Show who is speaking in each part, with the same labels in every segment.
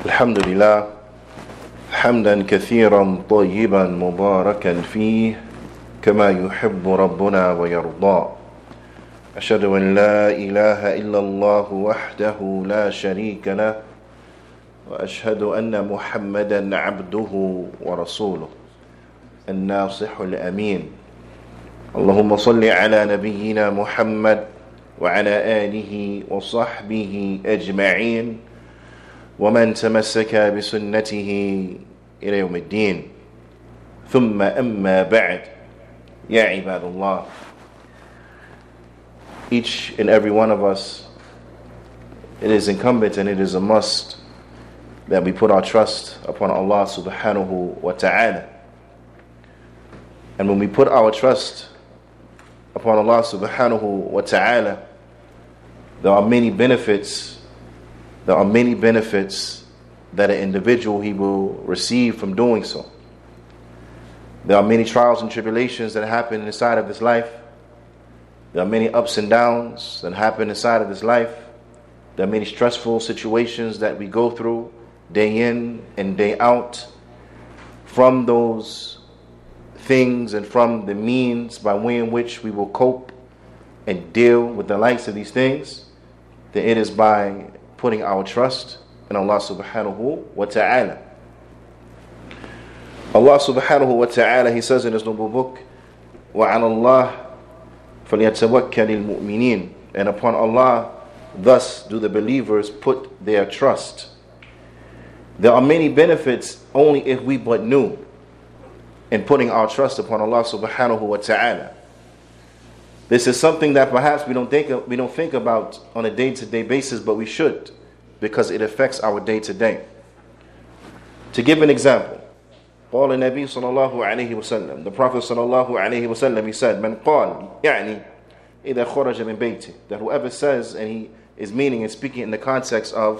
Speaker 1: الحمد لله حمدا كثيرا طيبا مباركا فيه كما يحب ربنا ويرضى. أشهد أن لا إله إلا الله وحده لا شريك له وأشهد أن محمدا عبده ورسوله الناصح الأمين. اللهم صل على نبينا محمد وعلى آله وصحبه أجمعين. ومن تمسك بسنته إلى يوم الدين ثم أما بعد يا عباد الله each and every one of us it is incumbent and it is a must that we put our trust upon Allah subhanahu wa ta'ala and when we put our trust upon Allah subhanahu wa ta'ala there are many benefits there are many benefits that an individual he will receive from doing so. There are many trials and tribulations that happen inside of this life. There are many ups and downs that happen inside of this life. There are many stressful situations that we go through day in and day out. From those things and from the means by way in which we will cope and deal with the likes of these things, then it is by putting our trust in Allah subhanahu wa ta'ala. Allah subhanahu wa ta'ala, He says in His noble book, وَعَلَى اللَّهِ فَلْيَتَوَكَّلِ الْمُؤْمِنِينَ And upon Allah, thus do the believers put their trust. There are many benefits only if we but knew in putting our trust upon Allah subhanahu wa ta'ala. This is something that perhaps we don't think of, we don't think about on a day-to-day basis, but we should, because it affects our day-to-day. To give an example, قال النبي صلى الله عليه وسلم the Prophet صلى الله عليه وسلم he said من قال يعني إذا خرج من بيته that whoever says and he is meaning and speaking in the context of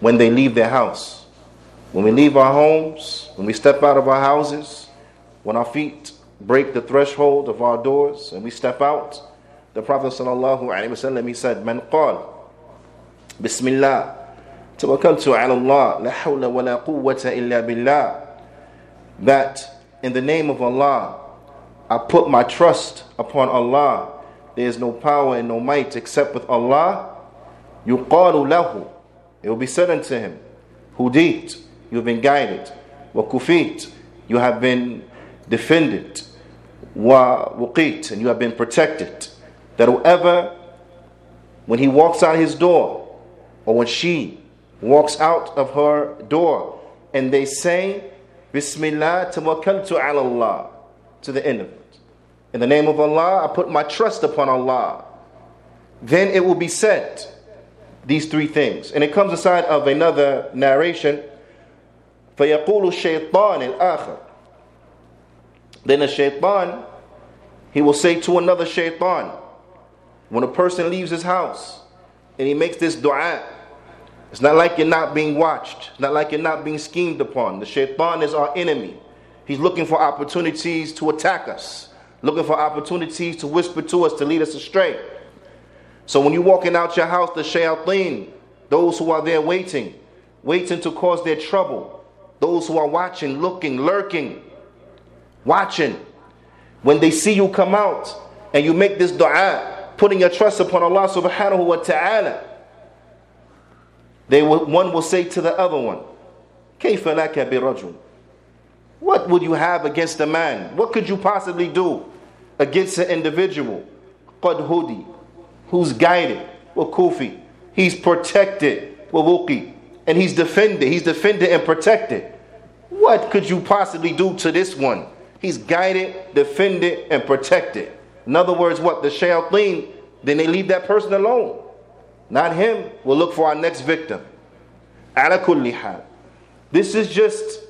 Speaker 1: when they leave their house when we leave our homes when we step out of our houses when our feet break the threshold of our doors and we step out the Prophet صلى الله عليه وسلم he said من قال بسم الله توكلت على الله لا حول ولا قوة إلا بالله that in the name of Allah, I put my trust upon Allah. There is no power and no might except with Allah. يُقَالُ له. It will be said unto him, Hudit, you have been guided. Wakufit, you have been defended. Wa wuqit, and you have been protected. That whoever, when he walks out his door, or when she walks out of her door, and they say, Bismillah tawakkaltu ala Allah. To the end of it. In the name of Allah, I put my trust upon Allah. Then it will be said, these three things. And it comes aside of another narration. فَيَقُولُ الشَّيْطَانِ الْآخَرِ Then a shaitan, he will say to another shaitan, when a person leaves his house and he makes this dua, it's not like you're not being watched. It's not like you're not being schemed upon. The shaitan is our enemy. He's looking for opportunities to attack us, looking for opportunities to whisper to us to lead us astray. So when you're walking out your house, the shayateen, those who are there waiting, waiting to cause their trouble, those who are watching, looking, lurking, watching, when they see you come out and you make this dua, putting your trust upon Allah subhanahu wa ta'ala, they will, one will say to the other one, كيف لك برجل What would you have against a man? What could you possibly do against an individual? قد هدي Who's guided? وكوفي He's protected. ووقي And he's defended. He's defended and protected. What could you possibly do to this one? He's guided, defended, and protected. In other words, what? The shayateen, then they leave that person alone. Not him. We'll look for our next victim. Ala. This is just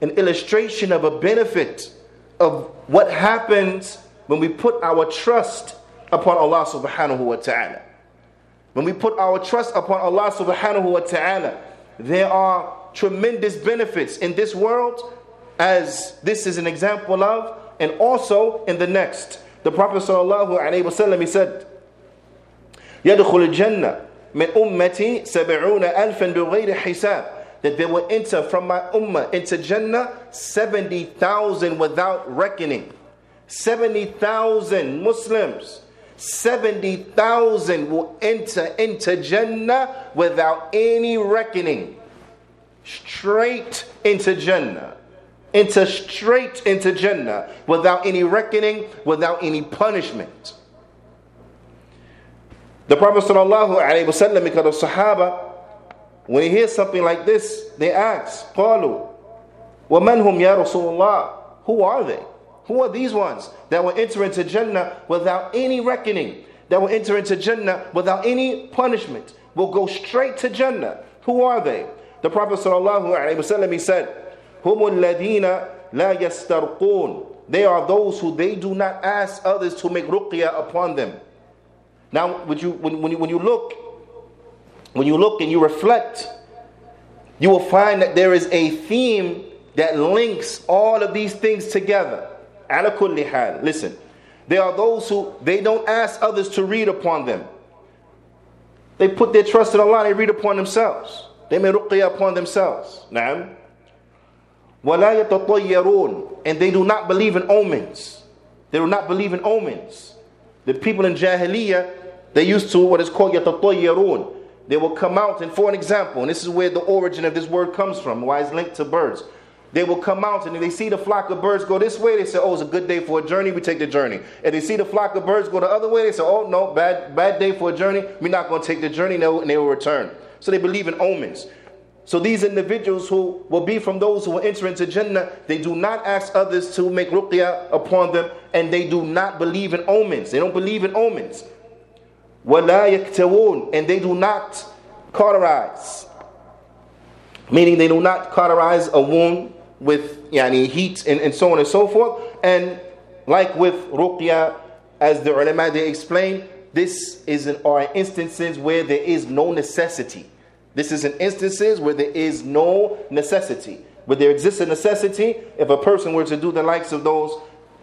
Speaker 1: an illustration of a benefit of what happens when we put our trust upon Allah subhanahu wa ta'ala. When we put our trust upon Allah subhanahu wa ta'ala, there are tremendous benefits in this world, as this is an example of, and also in the next. The Prophet sallallahu alaihi wasallam he said, يدخل الجنة من أمتي سبعون ألفا بغير حساب that they will enter from my ummah into Jannah 70,000 without reckoning. 70,000 Muslims. 70,000 will enter into Jannah without any reckoning. Straight into Jannah. Into straight into Jannah without any reckoning, without any punishment. The Prophet sallallahu alaihi wasallam, because of Sahaba, when he hears something like this, they ask, قالوا ومن هم يا رسول الله? Who are they? Who are these ones that will enter into Jannah without any reckoning? That will enter into Jannah without any punishment? Will go straight to Jannah. Who are they? The Prophet ﷺ, he said, هم الذين لا يسترقون. They are those who they do not ask others to make ruqya upon them. Now, when you, when, when, you, when you look, when you look and you reflect, you will find that there is a theme that links all of these things together. Ala kulli hal. Listen, there are those who they don't ask others to read upon them. They put their trust in Allah, they read upon themselves. They may ruqya upon themselves. Naam. وَلَا يَتَطَيَّرُونَ And they do not believe in omens. They do not believe in omens. The people in Jahiliyyah, they used to what is called يَتَطَيَّرُونَ They will come out, and for an example, and this is where the origin of this word comes from, why it's linked to birds. They will come out and if they see the flock of birds go this way, they say, Oh, it's a good day for a journey, we take the journey. If they see the flock of birds go the other way, they say, Oh, no, bad, bad day for a journey, we're not going to take the journey, and they will return. So they believe in omens. So these individuals who will be from those who will enter into Jannah, they do not ask others to make ruqya upon them, and they do not believe in omens. They don't believe in omens. وَلَا يَكْتَوُونَ And they do not cauterize. Meaning they do not cauterize a wound with yani, heat and, and so on and so forth. And like with ruqya, as the ulama they explain, this is an, are instances where there is no necessity. This is an instances where there is no necessity. Where there exists a necessity, if a person were to do the likes of those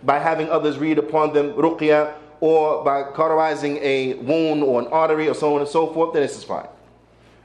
Speaker 1: by having others read upon them ruqya or by cauterizing a wound or an artery or so on and so forth, then this is fine.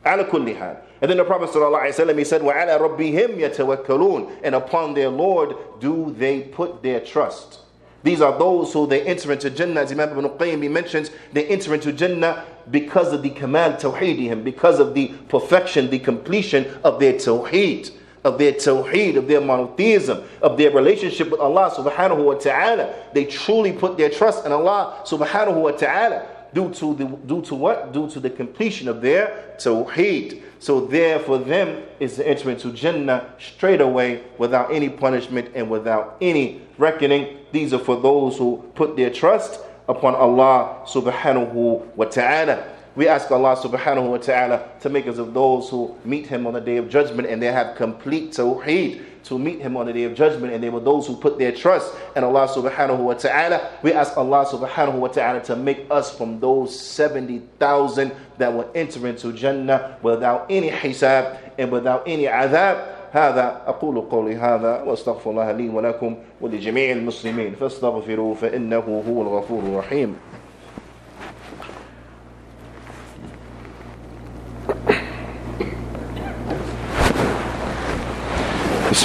Speaker 1: Ala kulli hal. And then the Prophet ﷺ, he said, وَعَلَى رَبِّهِمْ يَتَوَكَّلُونَ And upon their Lord do they put their trust. These are those who they enter into Jannah, as Imam Ibn Qayyim mentions, they enter into Jannah because of the kamal tawheedihim, because of the perfection, the completion of their tawheed, of their tawheed, of their monotheism, of their relationship with Allah subhanahu wa ta'ala. They truly put their trust in Allah subhanahu wa ta'ala due to the due to what? Due to the completion of their tawheed. So there for them is to enter into Jannah straight away without any punishment and without any reckoning. These are for those who put their trust upon Allah subhanahu wa ta'ala. We ask Allah subhanahu wa ta'ala to make us of those who meet Him on the day of judgment and they have complete tawheed to meet him on the day of judgment, and they were those who put their trust in Allah subhanahu wa ta'ala. We ask Allah subhanahu wa ta'ala to make us from those 70,000 that will enter into Jannah without any hisab and without any adhab. هذا أقول قولي هذا وأستغفر الله لي ولكم ولجميع المسلمين فاستغفروه فإنه هو الغفور الرحيم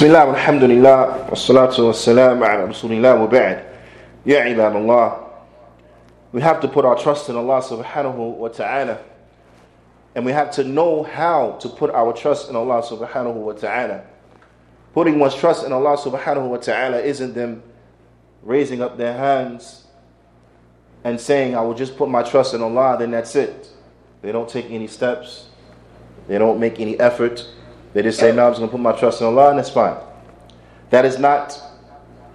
Speaker 1: Bismillah, alhamdulillah, wassalatu wassalam ala rasulillah wa Ya. We have to put our trust in Allah subhanahu wa ta'ala. And we have to know how to put our trust in Allah subhanahu wa ta'ala. Putting one's trust in Allah subhanahu wa ta'ala isn't them raising up their hands and saying, I will just put my trust in Allah, then that's it. They don't take any steps, they don't make any effort they just say, no, I'm just going to put my trust in Allah, and that's fine. That is not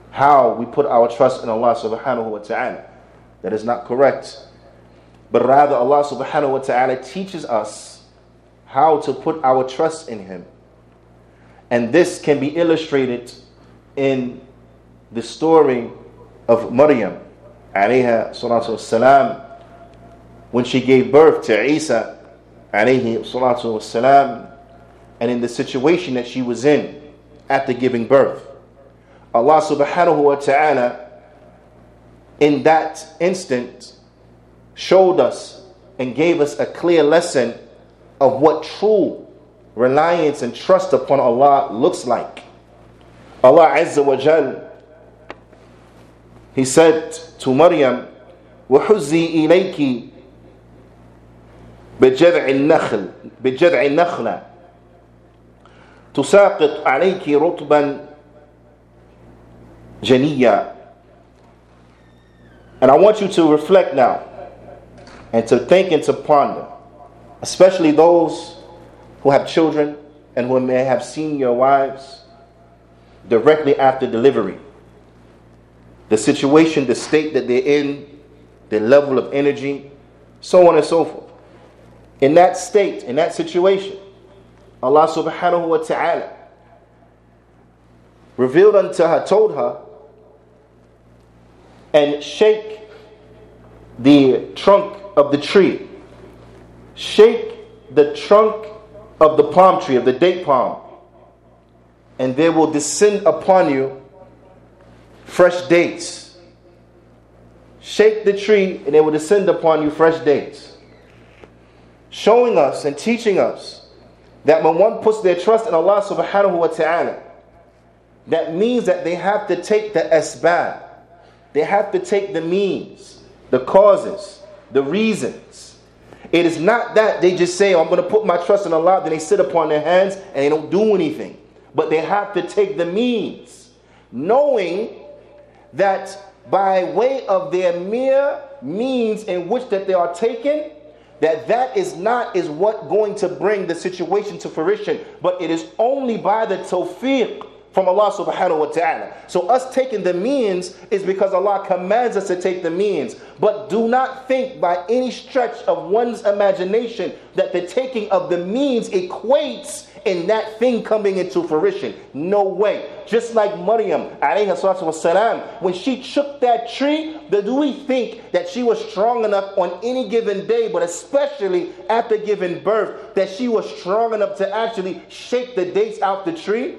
Speaker 1: how we put our trust in Allah subhanahu wa ta'ala. That is not correct. But rather, Allah subhanahu wa ta'ala teaches us how to put our trust in Him. And this can be illustrated in the story of Maryam, alayha salatu when she gave birth to Isa, alayhi salatu and in the situation that she was in after giving birth. Allah subhanahu wa ta'ala in that instant showed us and gave us a clear lesson of what true reliance and trust upon Allah looks like. Allah Azza wa Jal, He said to Maryam, وحزي إليك بجذع النخل بجذع النخلة تساقط عليك رطبا جنيا And I want you to reflect now and to think and to ponder, especially those who have children and who may have seen your wives directly after delivery. The situation, the state that they're in, the level of energy, so on and so forth. In that state, in that situation, Allah subhanahu wa ta'ala revealed unto her, told her, and shake the trunk of the tree. Shake the trunk of the palm tree, of the date palm, and there will descend upon you fresh dates. Shake the tree, and it will descend upon you fresh dates. Showing us and teaching us that when one puts their trust in Allah subhanahu wa ta'ala, that means that they have to take the asbab, they have to take the means, the causes, the reasons. It is not that they just say, oh, I'm going to put my trust in Allah, then they sit upon their hands and they don't do anything. But they have to take the means, knowing that by way of their mere means in which that they are taken, that that is not is what going to bring the situation to fruition, but it is only by the tawfiq from Allah subhanahu wa ta'ala. So us taking the means is because Allah commands us to take the means. But do not think by any stretch of one's imagination that the taking of the means equates in that thing coming into fruition. No way. Just like Maryam, والسلام, when she shook that tree, do we think that she was strong enough on any given day, but especially after giving birth, that she was strong enough to actually shake the dates out the tree?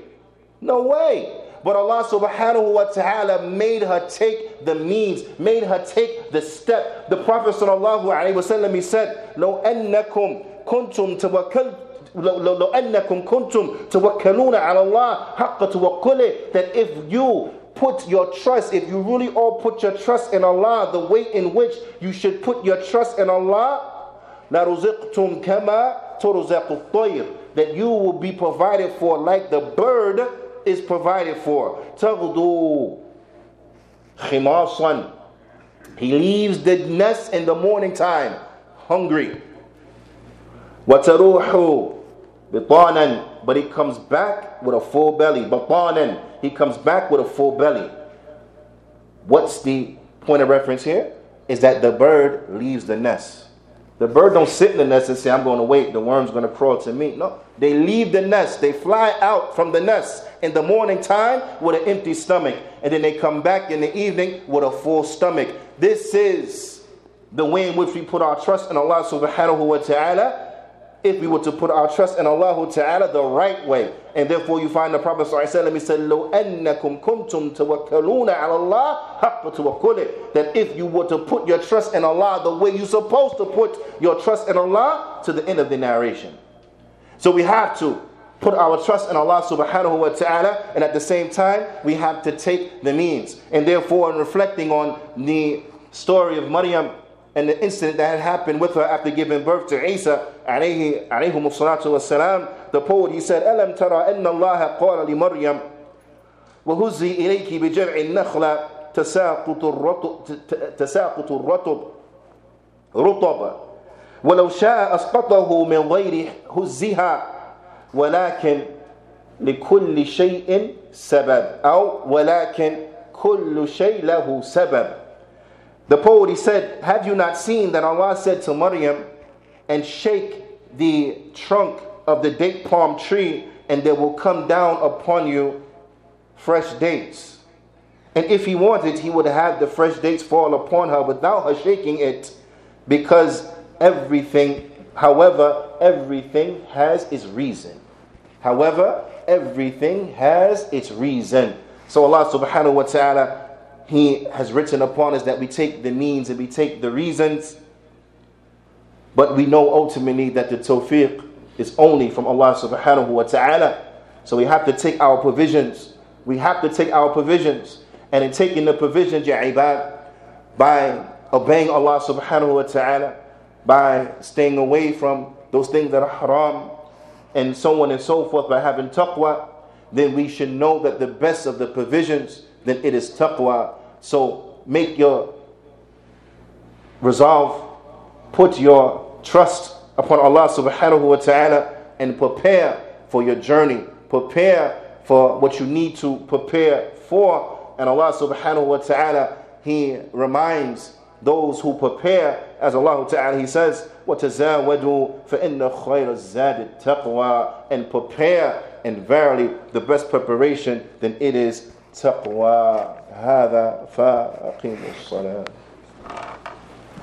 Speaker 1: No way. But Allah subhanahu wa ta'ala made her take the means, made her take the step. The Prophet sallallahu alayhi wa sallam, he said, لو أنكم كنتم توكلت لو, لو, لو أنكم كنتم توكلون على الله حق توكله that if you put your trust, if you really all put your trust in Allah, the way in which you should put your trust in Allah, لرزقتم كما ترزق الطير that you will be provided for like the bird is provided for. Taghdu khimasan. He leaves the nest in the morning time, hungry. Wataruhu bitanan. But he comes back with a full belly. Batanan. He comes back with a full belly. What's the point of reference here? Is that the bird leaves the nest. The bird don't sit in the nest and say, I'm going to wait, the worm's going to crawl to me. No, they leave the nest. They fly out from the nest in the morning time with an empty stomach. And then they come back in the evening with a full stomach. This is the way in which we put our trust in Allah subhanahu wa ta'ala if we were to put our trust in Allah Ta'ala the right way. And therefore you find the Prophet ﷺ, he said, لو أنكم كنتم توكلون على الله حق توكله. That if you were to put your trust in Allah the way you're supposed to put your trust in Allah to the end of the narration. So we have to put our trust in Allah subhanahu wa ta'ala and at the same time we have to take the means. And therefore in reflecting on the story of Maryam and the incident that had happened with her after giving birth to Isa alayhi, alayhum salatu wasalam, the poet he said, ألم ترى أن الله قال لمريم وهزي إليك بجمع النخلة تساقط الرطب تساقط الرطب رطب ولو شاء أسقطه من غير هزها ولكن لكل شيء سبب أو ولكن كل شيء له سبب The poet he said, Have you not seen that Allah said to Maryam, and shake the trunk of the date palm tree, and there will come down upon you fresh dates. And if he wanted, he would have the fresh dates fall upon her without her shaking it, because everything, however, everything has its reason. However, everything has its reason. So Allah subhanahu wa ta'ala he has written upon us that we take the means and we take the reasons, but we know ultimately that the tawfiq is only from Allah subhanahu wa ta'ala. So we have to take our provisions. We have to take our provisions. And in taking the provisions, ya ibad, by obeying Allah subhanahu wa ta'ala, by staying away from those things that are haram, and so on and so forth, by having taqwa, then we should know that the best of the provisions, then it is taqwa. So make your resolve, put your trust upon Allah subhanahu wa ta'ala and prepare for your journey. Prepare for what you need to prepare for. And Allah subhanahu wa ta'ala, He reminds those who prepare, as Allah Ta'ala He says, وَتَزَاوَدُوا فَإِنَّ خَيْرَ الزَّادِ التَّقْوَى And prepare, and verily the best preparation, then it is taqwa. هذا فأقيموا الصلاة.